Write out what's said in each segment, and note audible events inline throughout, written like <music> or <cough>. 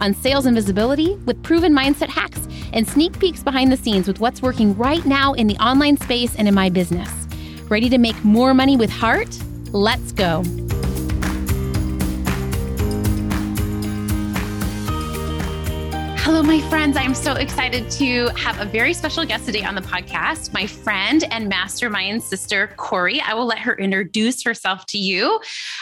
on sales and visibility, with proven mindset hacks, and sneak peeks behind the scenes with what's working right now in the online space and in my business. Ready to make more money with heart? Let's go. Hello, my friends. I'm so excited to have a very special guest today on the podcast, my friend and mastermind sister, Cori. I will let her introduce herself to you,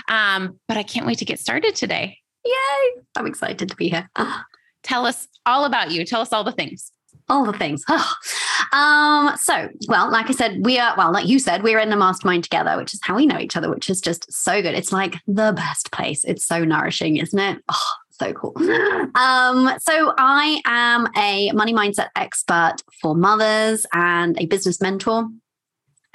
um, but I can't wait to get started today. Yay! I'm excited to be here. <gasps> Tell us all about you. Tell us all the things. All the things. <sighs> um, so, well, like I said, we are, well, like you said, we're in the mastermind together, which is how we know each other, which is just so good. It's like the best place. It's so nourishing, isn't it? Oh, <sighs> so cool. <gasps> Um, so I am a money mindset expert for mothers and a business mentor.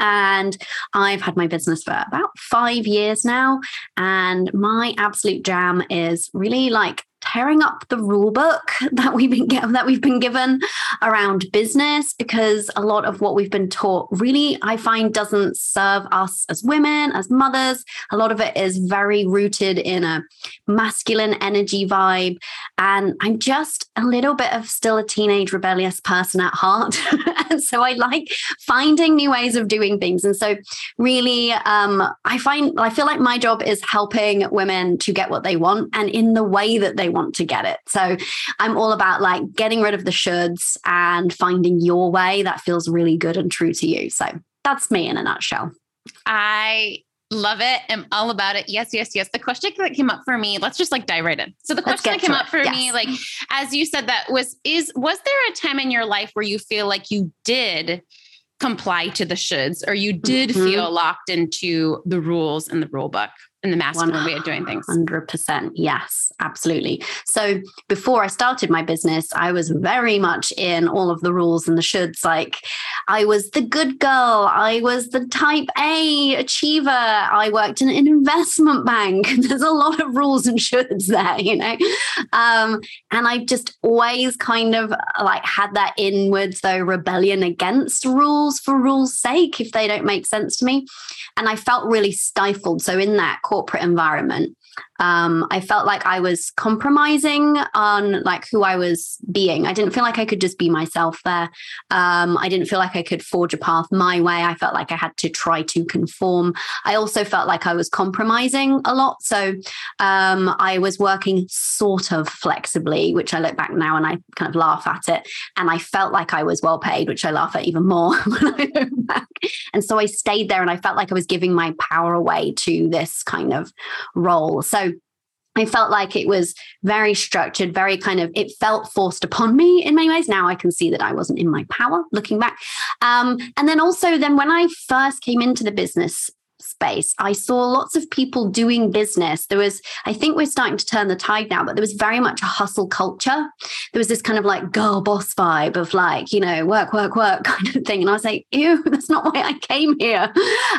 And I've had my business for about five years now. And my absolute jam is really like tearing up the rule book <laughs> that we've been that we've been given around business because a lot of what we've been taught really I find doesn't serve us as women as mothers. A lot of it is very rooted in a masculine energy vibe. And I'm just a little bit of still a teenage rebellious person at heart. <laughs> And so I like finding new ways of doing things. And so really um, I find I feel like my job is helping women to get what they want. And in the way that they want to get it. So I'm all about like getting rid of the shoulds and finding your way that feels really good and true to you. So that's me in a nutshell. I love it. I'm all about it. Yes, yes, yes. The question that came up for me, let's just like dive right in. So the question that came up for yes. me, like as you said, that was is was there a time in your life where you feel like you did comply to the shoulds or you did mm-hmm. feel locked into the rules and the rule book? In the masculine way of doing things. 100%. Yes, absolutely. So before I started my business, I was very much in all of the rules and the shoulds. Like I was the good girl. I was the type A achiever. I worked in an investment bank. <laughs> There's a lot of rules and shoulds there, you know? Um, and I just always kind of like had that inwards though rebellion against rules for rules sake if they don't make sense to me. And I felt really stifled. So in that corporate environment um, I felt like I was compromising on like who I was being. I didn't feel like I could just be myself there. Um, I didn't feel like I could forge a path my way. I felt like I had to try to conform. I also felt like I was compromising a lot. So um, I was working sort of flexibly, which I look back now and I kind of laugh at it. And I felt like I was well paid, which I laugh at even more <laughs> when I look back. And so I stayed there and I felt like I was giving my power away to this kind of role. So I felt like it was very structured, very kind of, it felt forced upon me in many ways. Now I can see that I wasn't in my power looking back. Um, and then also, then when I first came into the business, space. I saw lots of people doing business. There was, I think we're starting to turn the tide now, but there was very much a hustle culture. There was this kind of like girl boss vibe of like, you know, work, work, work <laughs> kind of thing. And I was like, ew, <laughs> that's not why I came here.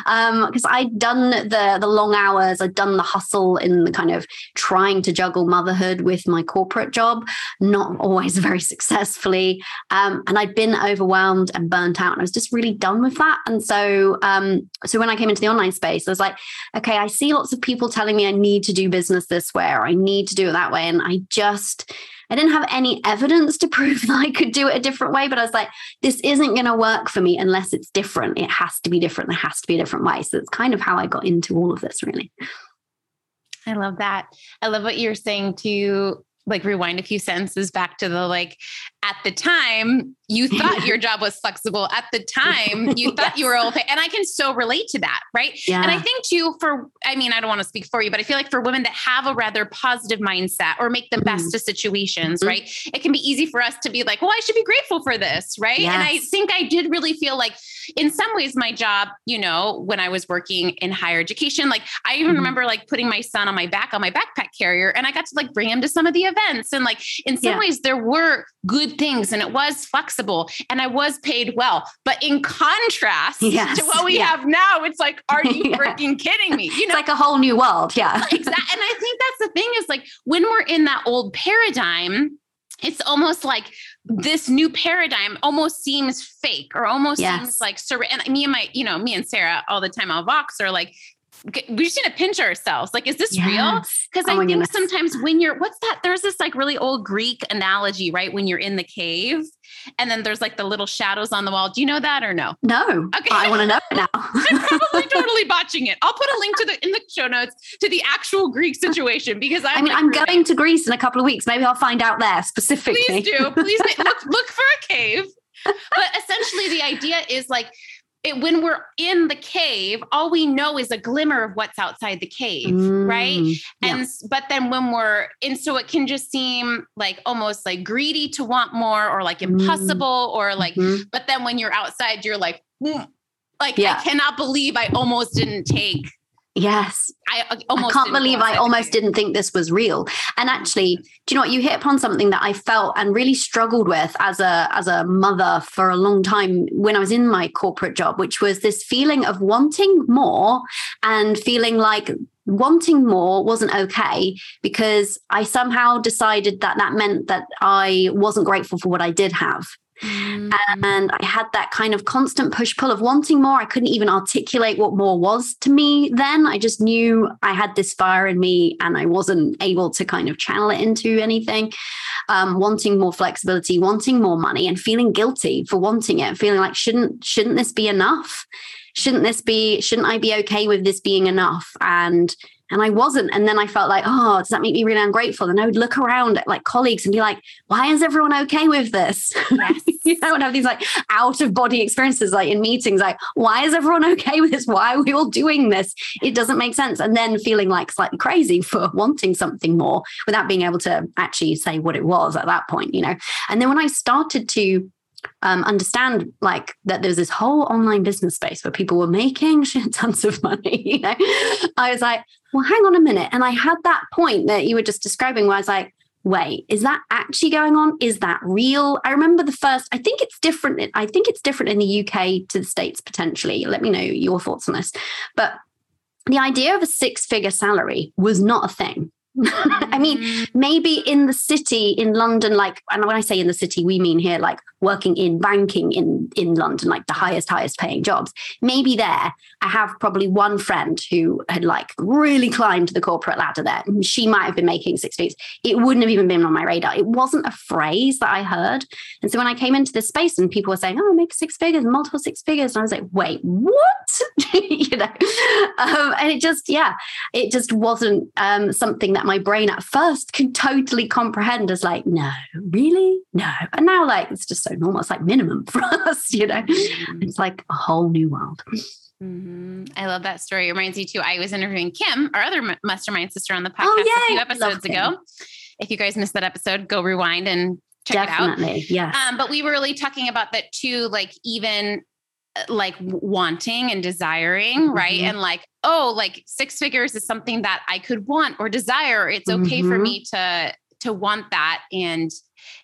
Um, because I'd done the the long hours, I'd done the hustle in the kind of trying to juggle motherhood with my corporate job, not always <laughs> very successfully. Um, and I'd been overwhelmed and burnt out. And I was just really done with that. And so um, so when I came into the online space. I was like, okay, I see lots of people telling me I need to do business this way or I need to do it that way. And I just, I didn't have any evidence to <laughs> prove that I could do it a different way, but I was like, this isn't going to work for me unless it's different. It has to be different. There has to be a different way. So it's kind of how I got into all of this, really. I love that. I love what you're saying to like rewind a few sentences back to the like at the time you <laughs> thought your job was flexible at the time you thought yes. you were okay and i can so relate to that right yeah. and i think too for i mean i don't want to speak for you but i feel like for women that have a rather positive mindset or make the mm-hmm. best of situations mm-hmm. right it can be easy for us to be like well i should be grateful for this right yes. and i think i did really feel like in some ways my job you know when i was working in higher education like i even mm-hmm. remember like putting my son on my back on my backpack carrier and i got to like bring him to some of the events and like in some yeah. ways there were good things and it was flexible and I was paid well. But in contrast yes. to what we yeah. have now, it's like, are you <laughs> yeah. freaking kidding me? You know, it's like a whole new world. Yeah. exactly. And I think that's the thing is like when we're in that old paradigm, it's almost like this new paradigm almost seems fake or almost yes. seems like and me and my you know me and sarah all the time on vox are like we just need to pinch ourselves. Like, is this yes. real? Because oh I think goodness. sometimes when you're, what's that? There's this like really old Greek analogy, right? When you're in the cave and then there's like the little shadows on the wall. Do you know that or no? No. Okay. I want to know now. <laughs> I'm probably <laughs> totally botching it. I'll put a link to the in the show notes to the actual Greek situation because I'm I mean, like, I'm going to Greece in a couple of weeks. Maybe I'll find out there specifically. Please do. Please look, <laughs> look for a cave. But essentially, the idea is like it, when we're in the cave, all we know is a glimmer of what's outside the cave, mm, right? And but then when we're and so it can just seem like almost like greedy to want more or like mm. impossible mm. or like, mm-hmm. but then when you're outside, you're like, mm, like yeah. I cannot believe I almost didn't take Yes. I, I can't believe I almost didn't think this was real. And actually, do you know what? You hit upon something that I felt and really struggled with as a as a mother for a long time when I was in my corporate job, which was this feeling of wanting more and feeling like wanting more wasn't okay because I somehow decided that that meant that I wasn't grateful for what I did have. Mm. And I had that kind of constant push pull of wanting more. I couldn't even articulate what more was to me then. I just knew I had this fire in me and I wasn't able to kind of channel it into anything. Um, wanting more flexibility, wanting more money, and feeling guilty for wanting it, feeling like shouldn't shouldn't this be enough? Shouldn't this be? Shouldn't I be okay with this being enough? And and I wasn't. And then I felt like, oh, does that make me really ungrateful? And I would look around at like colleagues and be like, why is everyone okay with this? Yes. <laughs> you know, and have these like out of body experiences, like in meetings, like, why is everyone <laughs> okay with this? Why are we all doing this? It doesn't make sense. And then feeling like slightly crazy for <laughs> wanting something more without being able to actually say what it was at that point, you know. And then when I started to um, understand like that there's this whole online business space where people were making <laughs> shit tons of money. <laughs> You know, I was like, well, hang on a minute. And I had that point that you were just describing where I was like, wait, is that actually going on? Is that real? I remember the first, I think it's different. I think it's different in the UK to the States potentially. Let me know your thoughts on this. But the idea of a six figure salary was not a thing. <laughs> I mean, mm. maybe in the city in London, like, and when I say in the city, we mean here like working in banking in in London, like the highest, highest paying jobs. Maybe there, I have probably one friend who had like really climbed the corporate ladder there. She might have been making six figures. It wouldn't have even been on my radar. It wasn't a phrase that I heard. And so when I came into this space and people were saying, "Oh, I make six figures, multiple six figures," and I was like, "Wait, what?" <laughs> you know, um, and it just, yeah, it just wasn't um, something that my brain at first could totally comprehend as like, no, really? No. And now like it's just so normal. It's like minimum <laughs> for us, you know. Mm-hmm. It's like a whole new world. Mm-hmm. I love that story. It reminds me too. I was interviewing Kim, our other mastermind sister, on the oh, podcast oh, a few episodes ago. If you guys missed that episode, go rewind and check Definitely, it out. Yeah. Um, but we were really talking about that too, like even like wanting and desiring, mm-hmm. right? And like, oh, like six figures is something that I could want or desire. It's okay mm-hmm. for me to to want that and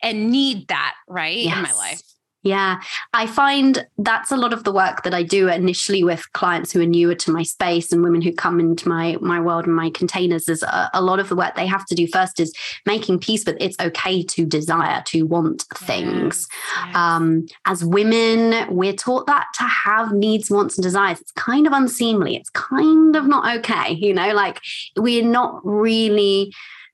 and need that, right? Yes. In my life. Yeah, I find that's a lot of the work that I do initially with clients who are newer to my space and women who come into my my world and my containers. Is a, a lot of the work they have to do first is making peace with it's okay to desire to want things. Yes. Um, as women, we're taught that to have needs, wants, and desires. It's kind of unseemly. It's kind of not okay. You know, like we're not really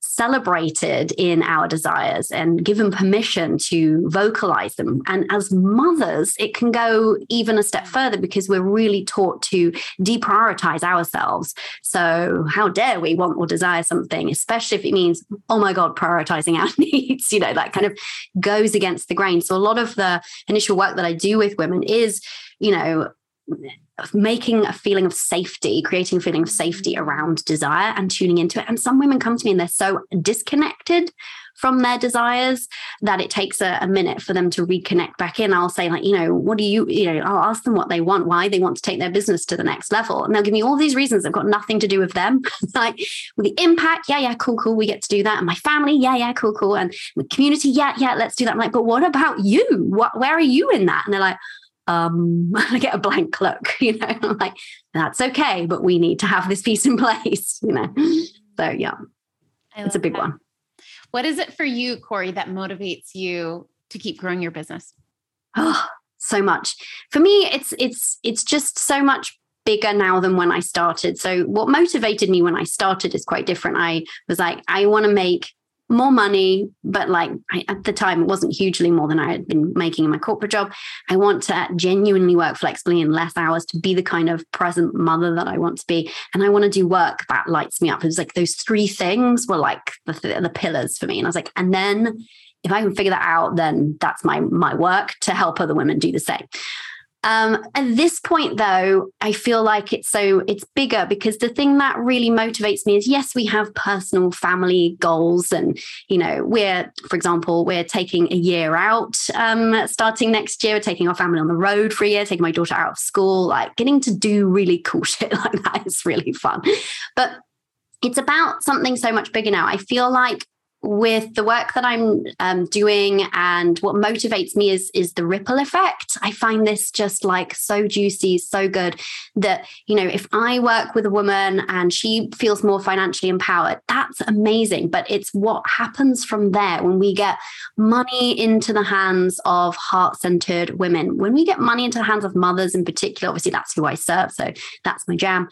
celebrated in our desires and given permission to vocalize them. And as mothers, it can go even a step further because we're really taught to deprioritize ourselves. So, how dare we want or desire something, especially if it means, oh my God, prioritizing our <laughs> needs? You know, that kind of goes against the grain. So, a lot of the initial work that I do with women is, you know, making a feeling of safety, creating a feeling of safety mm-hmm. around desire and tuning into it. And some women come to me and they're so disconnected from their desires that it takes a, a, minute for them to reconnect back in. I'll say, like, you know, what do you, you know, I'll ask them what they want, why they want to take their business to the next level. And they'll give me all these reasons that have got nothing to do with them. <laughs> like with the impact, yeah, yeah, cool, cool. We get to do that. And my family, yeah, yeah, cool, cool. And with community, yeah, yeah, let's do that. I'm like, but what about you? What where are you in that? And they're like, um, <laughs> I get a blank look, <laughs> you know, I'm like, that's okay, but we need to have this piece in <laughs> place, you know. So yeah, it's a big that. one. What is it for you, Cori, that motivates you to keep growing your business? Oh, so much. For me, it's it's it's just so much bigger now than when I started. So what motivated me when I started is quite different. I was like, I want to make more money, but like I, at the time, it wasn't hugely more than I had been making in my corporate job. I want to genuinely work flexibly in less hours to be the kind of present mother that I want to be. And I want to do work that lights me up. It was like those three things were like the, the pillars for me. And I was like, and then if I can figure that out, then that's my my work to help other women do the same. Um, at this point, though, I feel like it's so it's bigger because the thing that really motivates me is yes, we have personal family goals, and you know, we're, for example, we're taking a year out um, starting next year, we're taking our family on the road for a year, taking my daughter out of school, like getting to do really cool <laughs> shit like that is really fun. But it's about something so much bigger now. I feel like with the work that I'm um, doing and what motivates me is is the ripple effect. I find this just like so juicy, so good that you know if I work with a woman and she feels more financially empowered, that's amazing. But it's what happens from there when we get money into the hands of heart centered women. When we get money into the hands of mothers in particular, obviously that's who I serve, so that's my jam.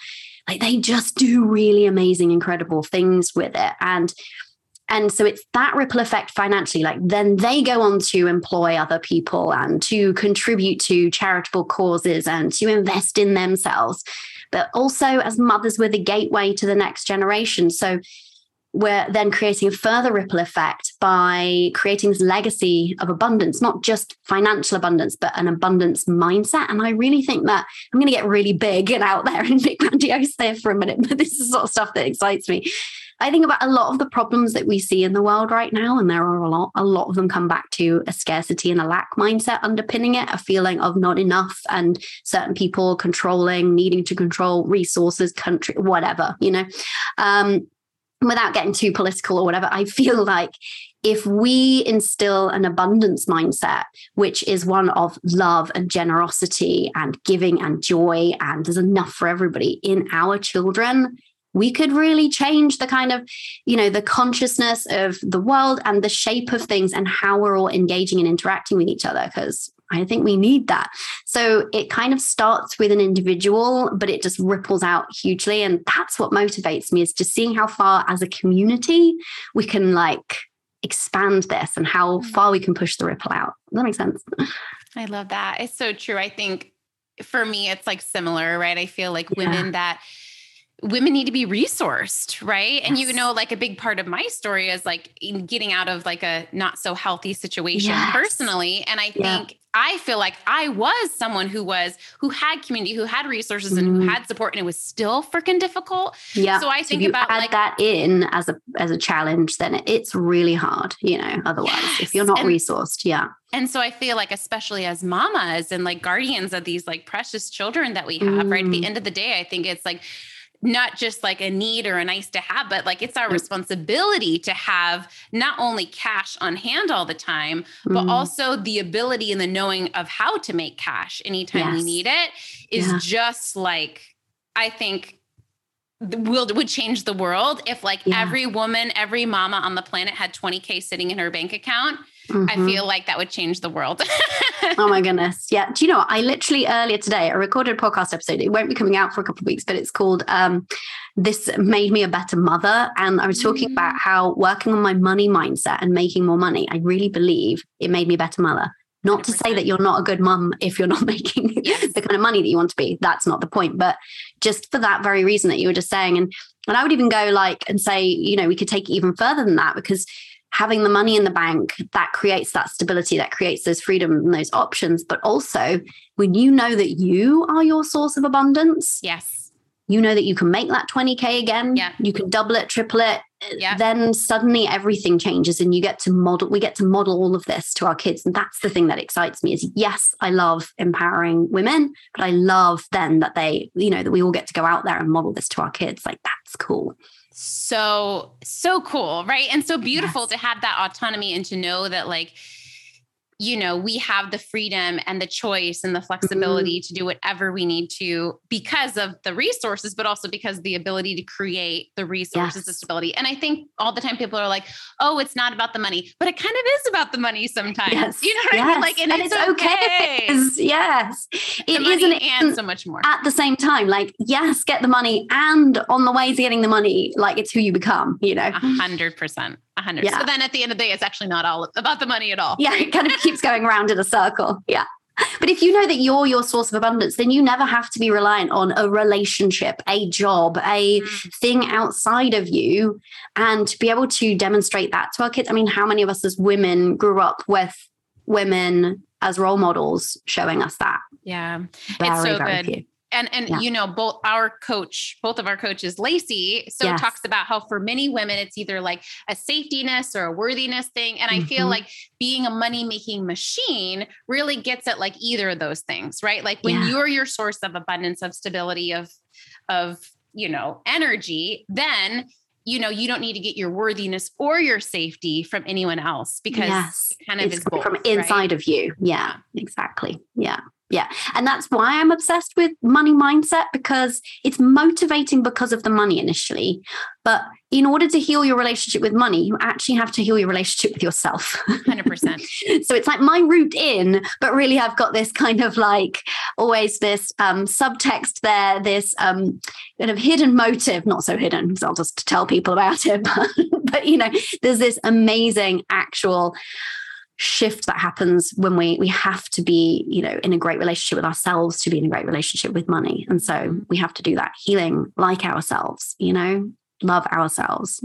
Like they just do really amazing, incredible things with it, and and so it's that ripple effect financially. Like then they go on to employ other people and to contribute to charitable causes and to invest in themselves. But also as mothers, we're the gateway to the next generation. So we're then creating a further ripple effect by creating this legacy of abundance, not just financial abundance, but an abundance mindset. And I really think that I'm going to get really big and out there and <laughs> big grandiose there for a minute, but this is sort of stuff that excites me. I think about a lot of the problems that we see in the world right now, and there are a lot, a lot of them come back to a scarcity and a lack mindset underpinning it, a feeling of not enough, and certain people controlling, needing to control resources, country, whatever, you know. Um, without getting too political or whatever, I <laughs> feel like if we instill an abundance mindset, which is one of love and generosity and giving and joy, and there's enough for everybody in our children, we could really change the kind of, you know, the consciousness of the world and the shape of things and how we're all engaging and interacting with each other. Because I think we need that. So it kind of starts with an individual, but it just ripples out hugely. And that's what motivates me is just seeing how far as a community we can like expand this and how mm. far we can push the ripple out. Does that make sense? I love that. It's so true. I think for me, it's like similar, right? I feel like yeah. women that women need to be resourced right yes. and you know like a big part of my story is like getting out of like a not so healthy situation yes. personally and i yeah. think i feel like i was someone who was who had community who had resources mm. and who mm-hmm. had support and it was still freaking difficult yeah so i think so about add like that in as a as a challenge then it's really hard you know otherwise yes. if you're not and, resourced yeah and so I feel like, especially as mamas and like guardians of these like precious children that we have, mm. right? At the mm. end of the day, I think it's like not just like a need or a nice to have, but like it's our mm. responsibility to have not only cash on hand all the time, but mm-hmm. also the ability and the knowing of how to make cash anytime yes. we need it is yeah. just like, I think world would change the world if like Yeah. every woman, every mama on the planet had 20K sitting in her bank account. I Mhm. feel like that would change the world. <laughs> Oh my goodness. Yeah. Do you know? I literally earlier today, I recorded a podcast episode. It won't be coming out for a couple of weeks, but it's called um, This Made Me a Better Mother. And I was talking Mm. about how working on my money mindset and making more money, I really believe it made me a better mother. Not to say that you're not a good mum <laughs> if you're not making Yes. the kind of money that you want to be. That's not the point. But just for that very reason that you were just saying. And and I would even go like and say, you know, we could take it even further than that because having the money in the bank that creates that stability that creates those freedom and those options but also when you know that you are your source of abundance yes. you know that you can make that 20k again Yeah. you can double it triple it Yeah. then suddenly everything changes and you get to model we get to model all of this to our kids and that's the thing that excites me is yes i love empowering women but i love then that they you know that we all get to go out there and model this to our kids like that's cool so so cool right and so beautiful Yes. to have that autonomy and to know that like you know we have the freedom and the choice and the mm-hmm. flexibility to do whatever we need to because of the resources but also because the ability to create the resources the Yes. stability. And i think all the time people are like oh it's not about the money but it kind of is about the money sometimes. Yes. You know what i mean? Like and, it's, okay, okay, It is, <laughs> yes. The it is and it and so much more. at the same time like yes get the money and on the way to getting the money like it's who you become you know? A hundred percent a hundred Yeah. so then at the end of the day it's actually not all about the money at all yeah, it kind of keeps going around in a circle. Yeah. But if you know that you're your source of abundance, then you never have to be reliant on a relationship, a job, a Mm. thing outside of you. And to be able to demonstrate that to our kids. I mean, how many of us as women grew up with women as role models showing us that? yeah Very, so very good. few. And and Yeah. you know both our coach both of our coaches lacey so Yes. talks about how for many women it's either like a safetyness or a worthiness thing and i feel Mhm. like being a money making machine really gets at like either of those things right like when Yeah. you're your source of abundance of stability of of you know energy then you know you don't need to get your worthiness or your safety from anyone else because Yes. kind of it's is both, from right? inside of you. Yeah, exactly. Yeah. Yeah. And that's why I'm obsessed with money mindset because it's motivating because of the money initially. But in order to heal your relationship with money, you actually have to heal your relationship with yourself. 100% <laughs> so it's like my route in, but really I've got this kind of like always this um, subtext there, this um, kind of hidden motive, not so hidden because I'll just tell people about it, <laughs> but, but you know, there's this amazing actual shift that happens when we we have to be you know in a great relationship with ourselves to be in a great relationship with money and so we have to do that healing like ourselves you know love ourselves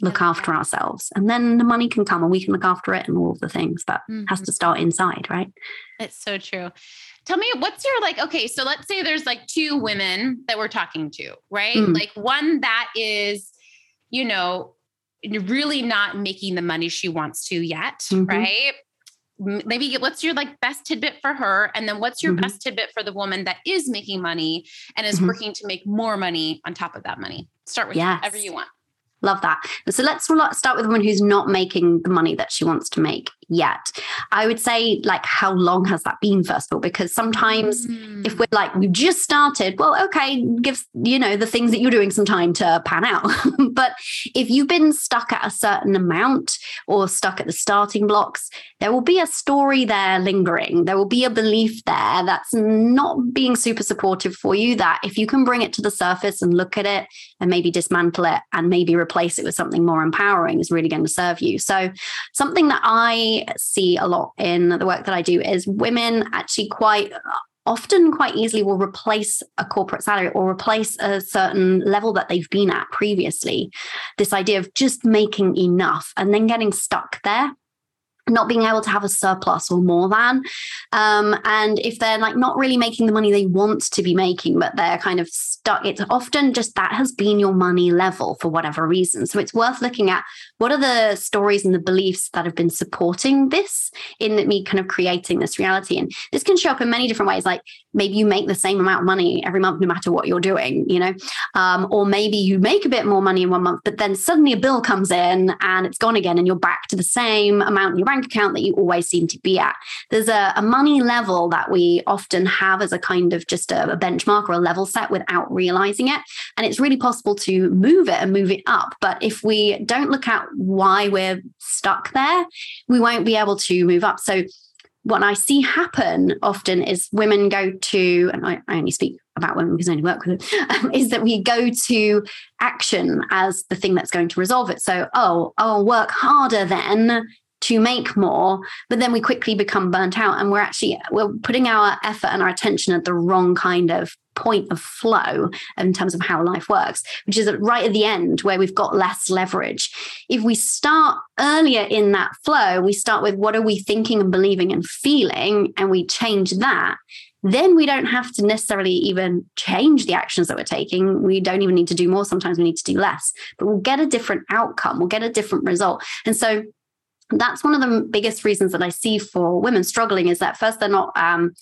look after ourselves and then the money can come and we can look after it and all of the things but has Mhm. to start inside right It's so true. Tell me, what's your like? Okay, so let's say there's like two women that we're talking to, right? Mm. Like one that is, you know, really not making the money she wants to yet, Mhm. right? Maybe what's your like best tidbit for her, and then what's your Mhm. best tidbit for the woman that is making money and is Mhm. working to make more money on top of that money? Start with Yes. whatever you want. Love that. So let's start with the woman who's not making the money that she wants to make yet. I would say, like, how long has that been, first of all? Because sometimes Mm. if we're like, we've just started, well, okay, give, you know, the things that you're doing some time to pan out. <laughs> but if you've been stuck at a certain amount or stuck at the starting blocks, there will be a story there lingering. There will be a belief there that's not being super supportive for you. That if you can bring it to the surface and look at it and maybe dismantle it and maybe replace it with something more empowering is really going to serve you. So, something that I see a lot in the work that I do is women actually quite often quite easily will replace a corporate salary or replace a certain level that they've been at previously. This idea of just making enough and then getting stuck there not being able to have a surplus or more than um, and if they're like not really making the money they want to be making but they're kind of stuck it's often just that has been your money level for whatever reason so it's worth looking at what are the stories and the beliefs that have been supporting this in me kind of creating this reality and this can show up in many different ways like maybe you make the same amount of money every month no matter what you're doing you know um, or maybe you make a bit more money in one month but then suddenly a bill comes in and it's gone again and you're back to the same amount in your bank account that you always seem to be at. There's a, a money level that we often have as a kind of just a, a benchmark or a level set without realizing it. And it's really possible to move it and move it up. But if we don't look at why we're stuck there, we won't be able to move up. So what I see happen often is women go to, and I, I only speak about women because I only work with them, um, <laughs> is that we go to action as the thing that's going to resolve it. So, oh, I'll work harder then to make more but then we quickly become burnt out and we're actually we're putting our effort and our attention at the wrong kind of point of flow in terms of how life works which is right at the end where we've got less leverage if we start earlier in that flow we start with what are we thinking and believing and feeling and we change that then we don't have to necessarily even change the actions that we're taking. We don't even need to do more. Sometimes we need to do less, but we'll get a different outcome. We'll get a different result. And so that's one of the biggest reasons that I see for women struggling is that first they're not um,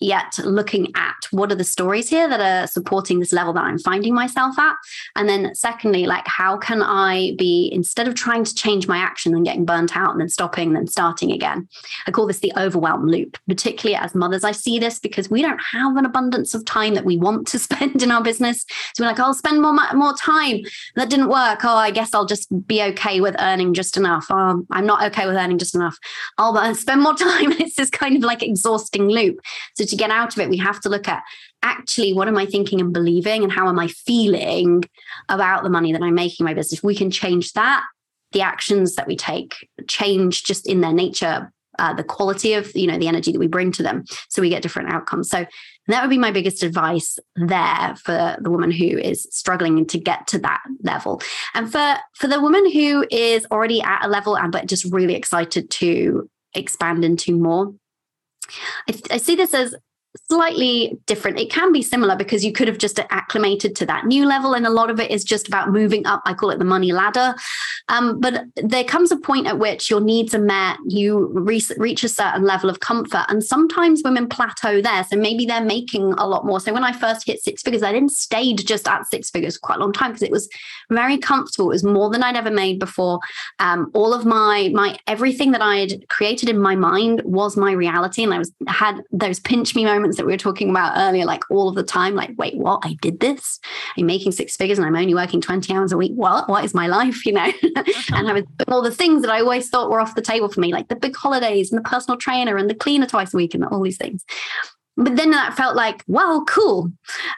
yet looking at what are the stories here that are supporting this level that I'm finding myself at. And then, secondly, like, how can I be, instead of trying to change my action and getting burnt out and then stopping and then starting again? I call this the overwhelm loop, particularly as mothers. I see this because we don't have an abundance of time that we want to <laughs> spend in our business. So we're like, I'll spend more, more time. That didn't work. Oh, I guess I'll just be okay with earning just enough. Oh, I'm not okay with earning just enough. I'll uh, spend more <laughs> time. It's this kind of like exhausting loop. So to get out of it, we have to look at actually what am I thinking and believing and how am I feeling about the money that I'm making in my business. We can change that, the actions that we take change just in their nature, uh, the quality of you know the energy that we bring to them, so we get different outcomes. So that would be my biggest advice there for the woman who is struggling to get to that level, and for for the woman who is already at a level and but just really excited to expand into more. I, I see this as slightly different. It can be similar because you could have just acclimated to that new level. And a lot of it is just about moving up. I call it the money ladder. Um, but there comes a point at which your needs are met, you reach, reach a certain level of comfort. And sometimes women plateau there. So maybe they're making a lot more. So when I first hit six figures, I didn't stayed just at six figures for quite a long time because it was very comfortable. It was more than I'd ever made before. Um, all of my, my, everything that I'd created in my mind was my reality. And I was had those pinch me moments moments that we were talking about earlier, like all of the time, like, wait, what? I did this? I'm making six figures and I'm only working 20 hours a week. What? What is my life? <laughs> You know? <laughs> and I was all the things that I always thought were off the table for me, like the big holidays and the personal trainer and the cleaner twice a week and all these things but then that felt like well, cool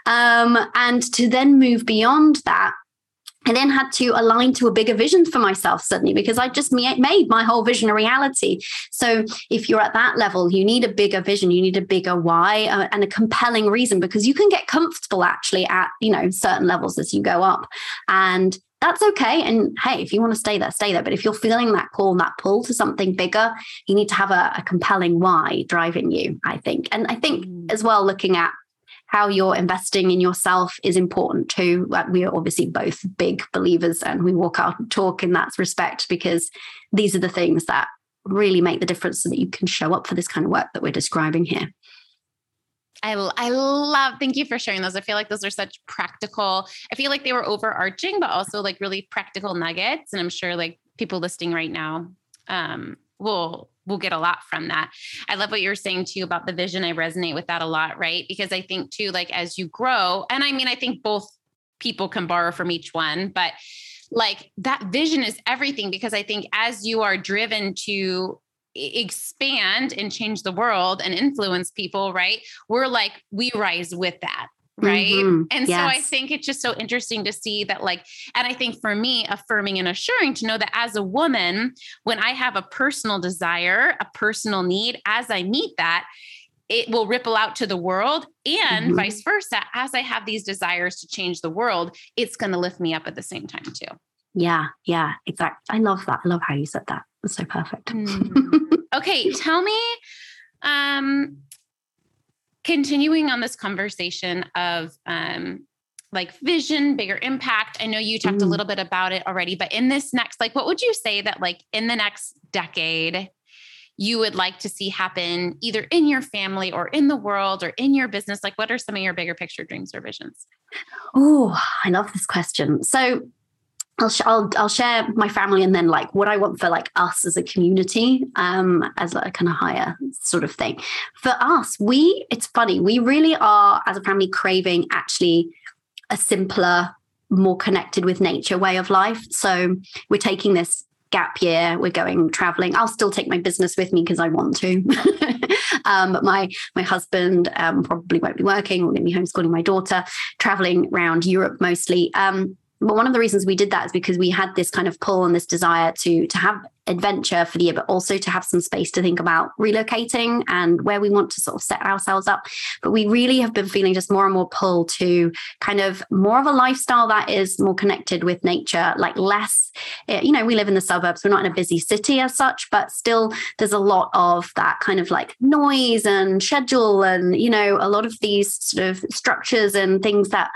um, and to then move beyond that I then had to align to a bigger vision for myself suddenly because I just made my whole vision a reality. So if you're at that level, you need a bigger vision, you need a bigger why uh, and a compelling reason because you can get comfortable actually at, you know, certain levels as you go up. And that's okay. And hey, if you want to stay there, stay there. But if you're feeling that call and that pull to something bigger, you need to have a, a compelling why driving you, I think. And I think mm. as well, looking at how you're investing in yourself is important too. We are obviously both big believers and we walk out and talk in that respect because these are the things that really make the difference so that you can show up for this kind of work that we're describing here. I, I love thank you for sharing those i feel like those are such practical i feel like they were overarching but also like really practical nuggets and i'm sure like people listening right now um, will will get a lot from that. I love what you're saying too about the vision. I resonate with that a lot, right? Because I think too, like as you grow, and I mean, I think both people can borrow from each one, but like that vision is everything because I think as you are driven to expand and change the world and influence people, right? We're like, we rise with that right mm-hmm. and yes. so i think it's just so interesting to see that like and i think for me affirming and assuring to know that as a woman when i have a personal desire a personal need as i meet that it will ripple out to the world and mm-hmm. vice versa as i have these desires to change the world it's going to lift me up at the same time too yeah yeah exactly i love that i love how you said that it's so perfect mm. <laughs> okay tell me um continuing on this conversation of um, like vision, bigger impact. I know you talked mm. a little bit about it already, but in this next, like, what would you say that, like, in the next decade, you would like to see happen either in your family or in the world or in your business? Like, what are some of your bigger picture dreams or visions? Oh, I love this question. So, I'll, sh- I'll I'll share my family and then like what I want for like us as a community um as like a kind of higher sort of thing. For us, we it's funny, we really are as a family craving actually a simpler, more connected with nature way of life. So we're taking this gap year we're going traveling i'll still take my business with me because i want to <laughs> um, but my my husband um, probably won't be working we're going to be homeschooling my daughter traveling around europe mostly um, but one of the reasons we did that is because we had this kind of pull and this desire to to have adventure for the year, but also to have some space to think about relocating and where we want to sort of set ourselves up. But we really have been feeling just more and more pull to kind of more of a lifestyle that is more connected with nature, like less, eh, you know, we live in the suburbs, we're not in a busy city as such, but still there's a lot of that kind of like noise and schedule and, you know, a lot of these sort of structures and things that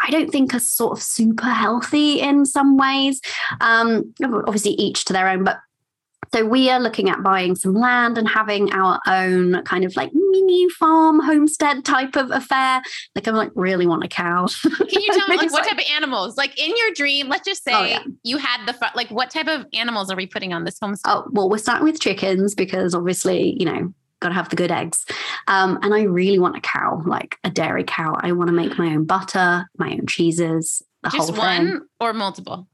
I don't think are sort of super healthy in some ways. Um, obviously, each to their own, but so we are looking at buying some land and having our own kind of like mini farm homestead type of affair. Like I'm like really want a cow. Can you <laughs> tell me like, what type of animals? Like in your dream, let's just say oh, yeah. you had the like what type of animals are we putting on this homestead? Oh well, we're starting with chickens because obviously you know got to have the good eggs. Um, and I really want a cow, like a dairy cow. I want to make my own butter, my own cheeses, the Just whole one or multiple?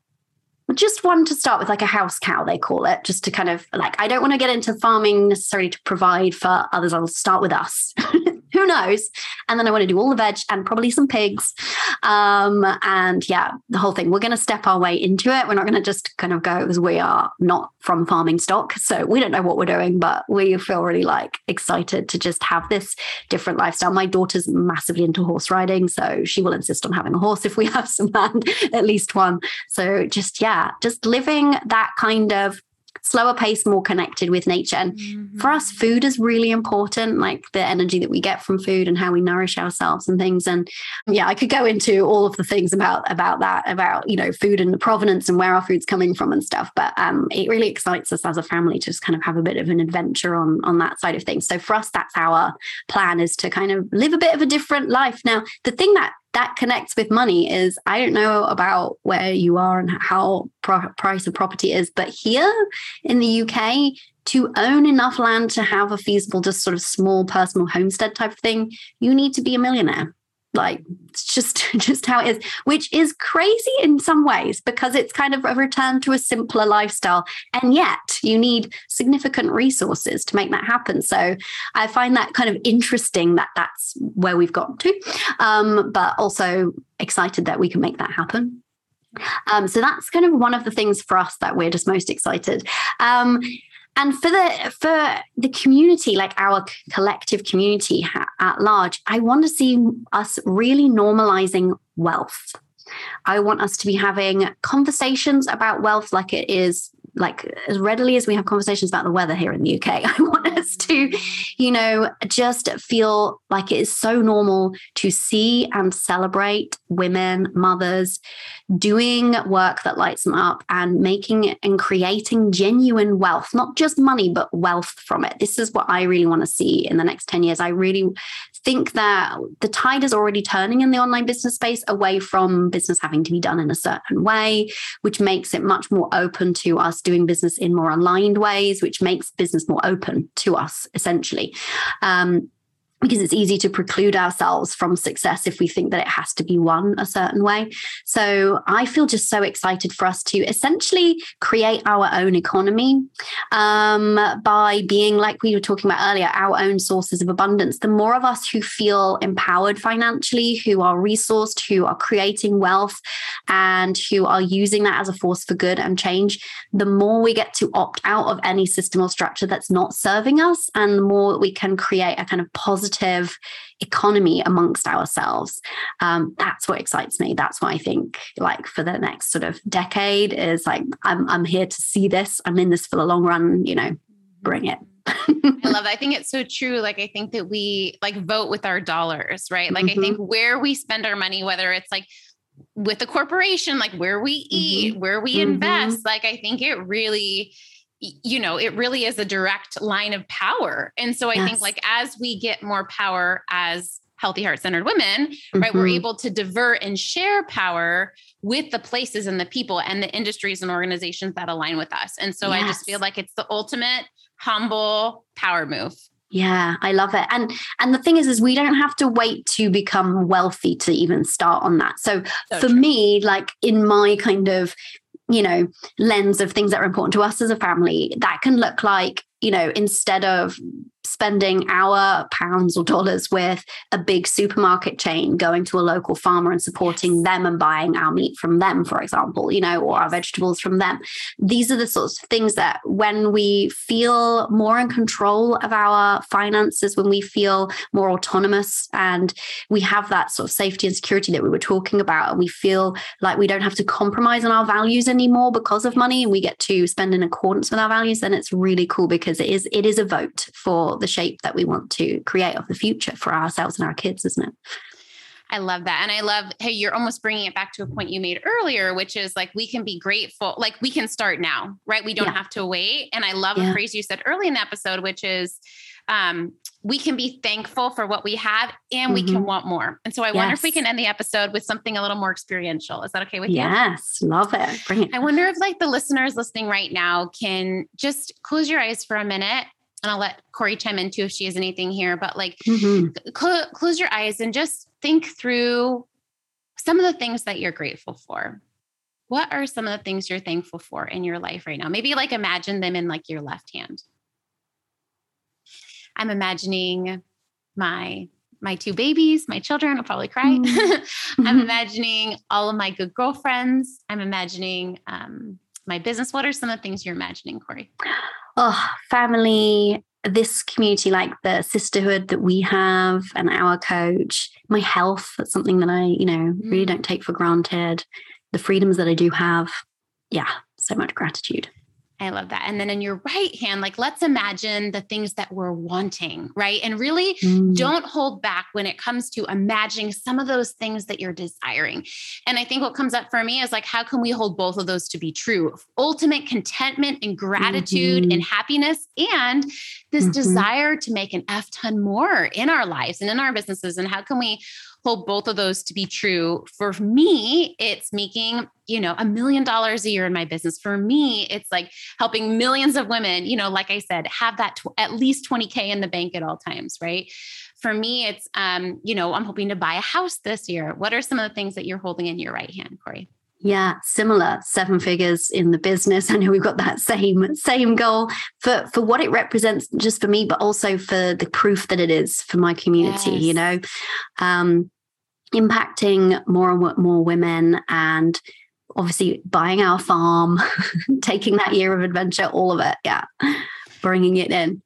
Just one to start with, like a house cow, they call it, just to kind of like, I don't want to get into farming necessarily to provide for others. I'll start with us. <laughs> Who knows? And then I want to do all the veg and probably some pigs. Um, and yeah, the whole thing. We're going to step our way into it. We're not going to just kind of go because we are not from farming stock. So we don't know what we're doing, but we feel really like excited to just have this different lifestyle. My daughter's massively into horse riding. So she will insist on having a horse if we <laughs> have some land, at least one. So just, yeah, just living that kind of slower pace, more connected with nature. And mm-hmm. for us, mm-hmm. food is really important, like the energy that we get from food and how we nourish ourselves and things. And yeah, I could go into all of the things about about that, about you know, food and the provenance and where our food's coming from and stuff. But um, it really excites us as a family to just kind of have a bit of an adventure on on that side of things. So for us, that's our plan is to kind of live a bit of a different life. Now, the thing that that connects with money is I don't know about where you are and how pro- price of property is, but here in the UK, to own enough land to have a feasible, just sort of small personal homestead type of thing, you need to be a millionaire like it's just <laughs> just how it is which is crazy in some ways because it's kind of a return to a simpler lifestyle. And yet you need significant resources to make that happen. So i find that kind of interesting that that's where we've got to um, but also excited that we can make that happen. Um, so that's kind of one of the things for us that we're just most excited. Um, and for the for the community like our collective community at large i want to see us really normalizing wealth. I want us to be having conversations about wealth like it is like as readily as we have conversations about the weather here in the UK. <laughs> I want us to, you know, just feel like it is so normal to see and celebrate women, mothers doing work that lights them up and making and creating genuine wealth, not just money, but wealth from it. This is what I really want to see in the next 10 years. I really think that the tide is already turning in the online business space away from business having to be done in a certain way, which makes it much more open to us doing business in more aligned ways, which makes business more open to us, essentially. Um, because it's easy to preclude ourselves from success if we think that it has to be won a certain way. So I feel just so excited for us to essentially create our own economy um, by being, like we were talking about earlier, our own sources of abundance. The more of us who feel empowered financially, who are resourced, who are creating wealth, and who are using that as a force for good and change, the more we get to opt out of any system or structure that's not serving us, and the more we can create a kind of positive positive economy amongst ourselves. Um, that's what excites me. That's what I think like for the next sort of decade is like I'm I'm here to see this. I'm in this for the long run, you know, bring it. I love <laughs> that. I think it's so true. Like I think that we like vote with our dollars, right? Like mm-hmm. I think where we spend our money, whether it's like with a corporation, like where we eat, mm-hmm. where we mm-hmm. invest, like I think it really you know it really is a direct line of power and so i yes. think like as we get more power as healthy heart centered women, mm-hmm. right? We're mm-hmm. able to divert and share power with the places and the people and the industries and organizations that align with us. And so yes. I just feel like it's the ultimate humble power move. Yeah, I love it. And and the thing is is we don't have to wait to become wealthy to even start on that. So, so for true. me, like in my kind of you know lens of things that are important to us as a family that can look like you know instead of spending our pounds or dollars with a big supermarket chain going to a local farmer and supporting them and buying our meat from them for example you know or our vegetables from them. These are the sorts of things that when we feel more in control of our finances when we feel more autonomous and we have that sort of safety and security that we were talking about and we feel like we don't have to compromise on our values anymore because of money and we get to spend in accordance with our values then it's really cool because it is it is a vote for the shape that we want to create of the future for ourselves and our kids, isn't it? I love that. And I love, hey, you're almost bringing it back to a point you made earlier, which is like, we can be grateful, like, we can start now, right? We don't yeah. have to wait. And I love yeah. a phrase you said early in the episode, which is, um, we can be thankful for what we have and mm-hmm. we can mm-hmm. want more. And so I yes. wonder if we can end the episode with something a little more experiential. Is that okay with yes, you? Yes, love it. Bring it. I wonder if like the listeners listening right now can just close your eyes for a minute and I'll let Cori chime in too if she has anything here, but like mm-hmm. cl- close your eyes and just think through some of the things that you're grateful for. What are some of the things you're thankful for in your life right now? Maybe like imagine them in like your left hand. I'm imagining my my two babies, my children, I'll probably cry. Mm-hmm. <laughs> I'm imagining all of my good girlfriends. I'm imagining um, my business. What are some of the things you're imagining, Cori? Oh, family, this community, like the sisterhood that we have, and our coach, my health, that's something that I, you know, mm. really don't take for granted. The freedoms that I do have. Yeah, so much gratitude. I love that. And then in your right hand, like let's imagine the things that we're wanting, right? And really mm. don't hold back when it comes to imagining some of those things that you're desiring. And I think what comes up for me is like, how can we hold both of those to be true? Ultimate contentment and gratitude mm-hmm. and happiness, and this mm-hmm. desire to make an F ton more in our lives and in our businesses. And how can we hold both of those to be true. For me, it's making, you know, a million dollars a year in my business. For me, it's like helping millions of women, you know, like I said, have that tw- at least 20K in the bank at all times, right? For me, it's, um, you know, I'm hoping to buy a house this year. What are some of the things that you're holding in your right hand, Cori? Yeah, similar seven figures in the business. I know we've got that same same goal for for what it represents, just for me, but also for the proof that it is for my community. Yes. You know, um, impacting more and more women, and obviously buying our farm, <laughs> taking that year of adventure, all of it. Yeah, bringing it in.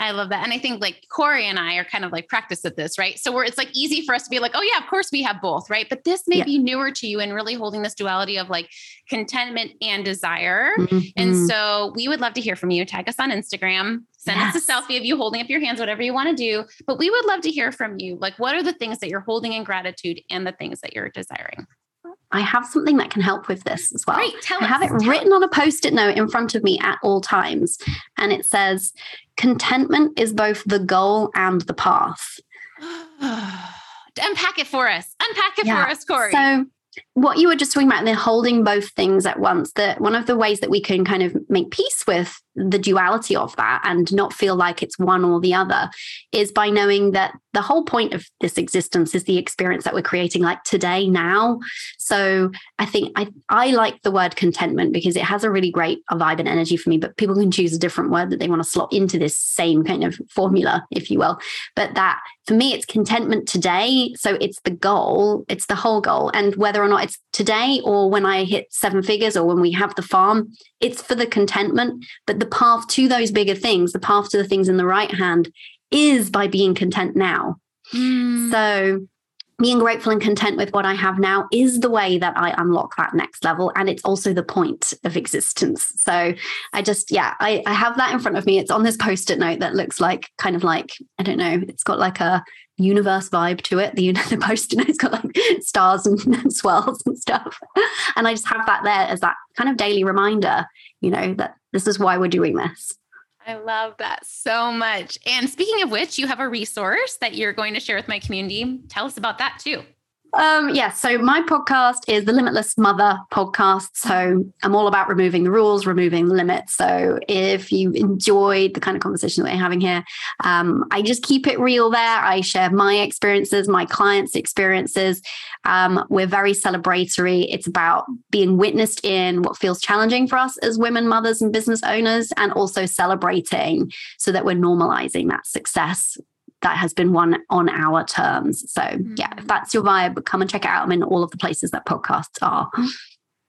I love that. And I think like Cori and I are kind of like practice at this, right? So we're it's like easy for us to be like, oh yeah, of course we have both, right? But this may yeah. be newer to you and really holding this duality of like contentment and desire. Mm-hmm. And so we would love to hear from you. Tag us on Instagram. Send yes. us a selfie of you holding up your hands, whatever you want to do. But we would love to hear from you. Like, what are the things that you're holding in gratitude and the things that you're desiring? I have something that can help with this as well. Great, tell I us, have it written us. on a post-it note in front of me at all times. And it says, contentment is both the goal and the path. <sighs> Unpack it for us. Unpack it yeah. for us, Cori. So what you were just talking about, they're holding both things at once. That one of the ways that we can kind of make peace with the duality of that and not feel like it's one or the other is by knowing that the whole point of this existence is the experience that we're creating like today now so i think i i like the word contentment because it has a really great vibe and energy for me but people can choose a different word that they want to slot into this same kind of formula if you will but that for me it's contentment today so it's the goal it's the whole goal and whether or not it's today or when i hit seven figures or when we have the farm it's for the contentment but the path to those bigger things, the path to the things in the right hand is by being content now. Mm. So being grateful and content with what I have now is the way that I unlock that next level. And it's also the point of existence. So I just, yeah, I, I have that in front of me. It's on this post it note that looks like kind of like, I don't know, it's got like a universe vibe to it. The, <laughs> the post it note's got like stars and, and <laughs> swirls and stuff. And I just have that there as that kind of daily reminder, you know, that this is why we're doing this. I love that so much. And speaking of which, you have a resource that you're going to share with my community. Tell us about that too. Um. Yeah, so my podcast is the Limitless Mother podcast. So I'm all about removing the rules, removing the limits. So if you enjoyed the kind of conversation that we're having here, um, I just keep it real there. I share my experiences, my clients' experiences. Um, we're very celebratory. It's about being witnessed in what feels challenging for us as women, mothers, and business owners, and also celebrating so that we're normalizing that success that has been won on our terms. So, mm-hmm. yeah, if that's your vibe, come and check it out. I'm in all of the places that podcasts are.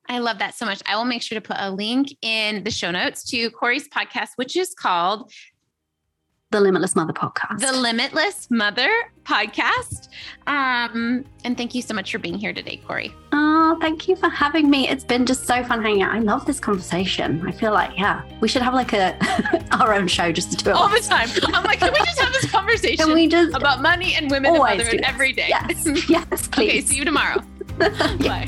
I love that so much. I will make sure to put a link in the show notes to Cori's podcast, which is called the Limitless Mother podcast. The Limitless Mother podcast. Um, and thank you so much for being here today, Cori. Oh, thank you for having me. It's been just so fun hanging out. I love this conversation. I feel like, yeah, we should have like a <laughs> our own show just to do it all the time. I'm like, can we just have this <laughs> conversation can we just about money and women and motherhood every day? Yes, <laughs> yes, please. okay, see you tomorrow. Bye.